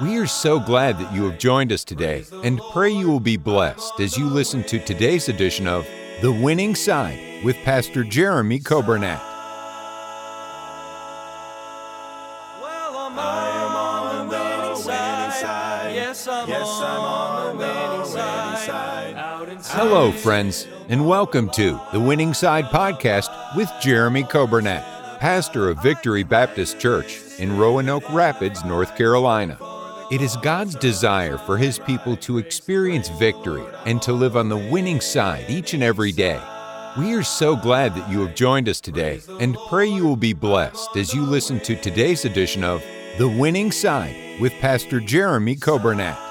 We are so glad that you have joined us today and pray you will be blessed as you listen to today's edition of The Winning Side with Pastor Jeremy Coburnett. Well, I'm on the winning side. Yes, I'm on the winning side. Out Hello, friends, and welcome to the Winning Side Podcast with Jeremy Coburnett, pastor of Victory Baptist Church in Roanoke Rapids, North Carolina. It is God's desire for His people to experience victory and to live on the winning side each and every day. We are so glad that you have joined us today and pray you will be blessed as you listen to today's edition of The Winning Side with Pastor Jeremy Coburnett.